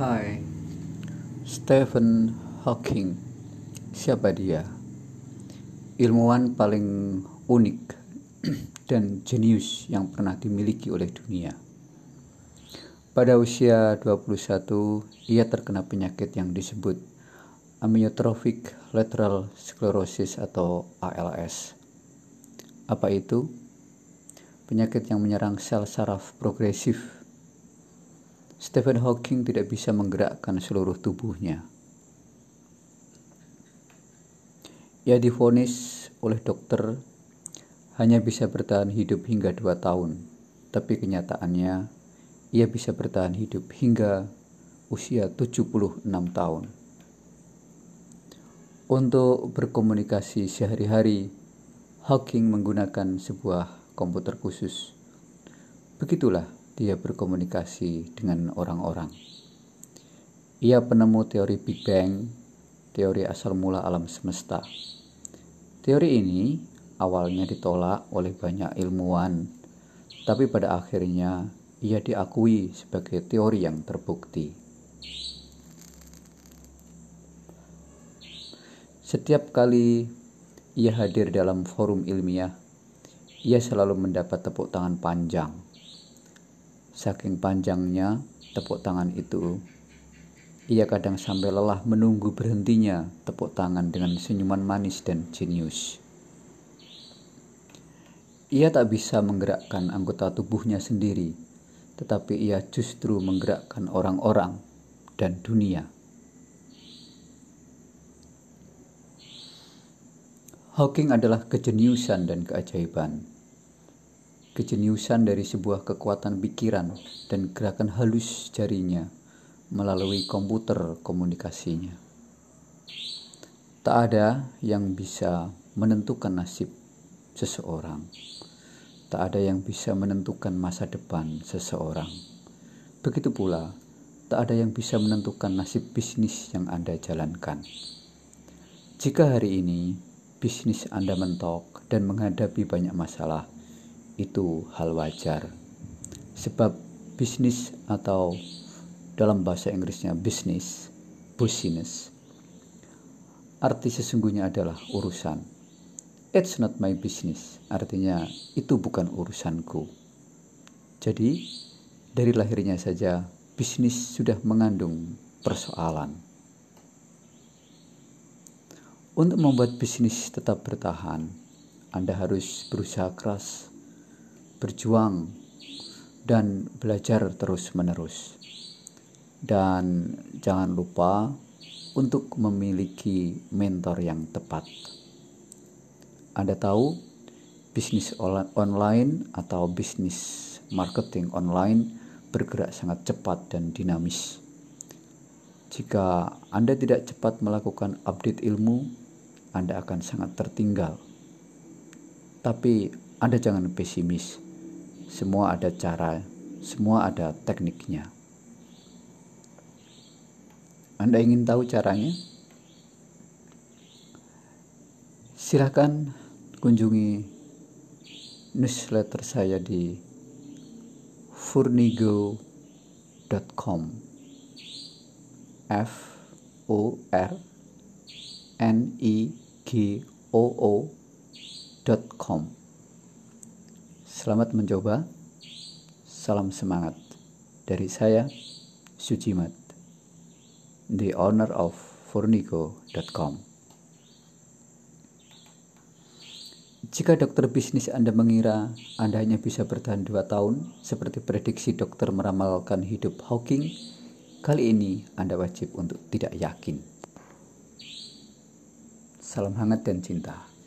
Hai, Stephen Hawking. Siapa dia? Ilmuwan paling unik dan jenius yang pernah dimiliki oleh dunia. Pada usia 21, ia terkena penyakit yang disebut amyotrophic lateral sclerosis atau ALS. Apa itu? Penyakit yang menyerang sel saraf progresif Stephen Hawking tidak bisa menggerakkan seluruh tubuhnya. Ia difonis oleh dokter hanya bisa bertahan hidup hingga dua tahun, tapi kenyataannya ia bisa bertahan hidup hingga usia 76 tahun. Untuk berkomunikasi sehari-hari, Hawking menggunakan sebuah komputer khusus. Begitulah dia berkomunikasi dengan orang-orang. Ia penemu teori Big Bang, teori asal mula alam semesta. Teori ini awalnya ditolak oleh banyak ilmuwan, tapi pada akhirnya ia diakui sebagai teori yang terbukti. Setiap kali ia hadir dalam forum ilmiah, ia selalu mendapat tepuk tangan panjang Saking panjangnya tepuk tangan itu, ia kadang sampai lelah menunggu berhentinya tepuk tangan dengan senyuman manis dan jenius. Ia tak bisa menggerakkan anggota tubuhnya sendiri, tetapi ia justru menggerakkan orang-orang dan dunia. Hawking adalah kejeniusan dan keajaiban kejeniusan dari sebuah kekuatan pikiran dan gerakan halus jarinya melalui komputer komunikasinya. Tak ada yang bisa menentukan nasib seseorang. Tak ada yang bisa menentukan masa depan seseorang. Begitu pula, tak ada yang bisa menentukan nasib bisnis yang Anda jalankan. Jika hari ini bisnis Anda mentok dan menghadapi banyak masalah, itu hal wajar. Sebab bisnis atau dalam bahasa Inggrisnya bisnis, business, arti sesungguhnya adalah urusan. It's not my business, artinya itu bukan urusanku. Jadi, dari lahirnya saja, bisnis sudah mengandung persoalan. Untuk membuat bisnis tetap bertahan, Anda harus berusaha keras berjuang dan belajar terus-menerus. Dan jangan lupa untuk memiliki mentor yang tepat. Anda tahu, bisnis online atau bisnis marketing online bergerak sangat cepat dan dinamis. Jika Anda tidak cepat melakukan update ilmu, Anda akan sangat tertinggal. Tapi Anda jangan pesimis semua ada cara, semua ada tekniknya. Anda ingin tahu caranya? Silahkan kunjungi newsletter saya di furnigo.com F O R N I G O O.com Selamat mencoba. Salam semangat dari saya, Sujimat, the owner of fornico.com. Jika dokter bisnis Anda mengira Anda hanya bisa bertahan 2 tahun, seperti prediksi dokter meramalkan hidup Hawking, kali ini Anda wajib untuk tidak yakin. Salam hangat dan cinta.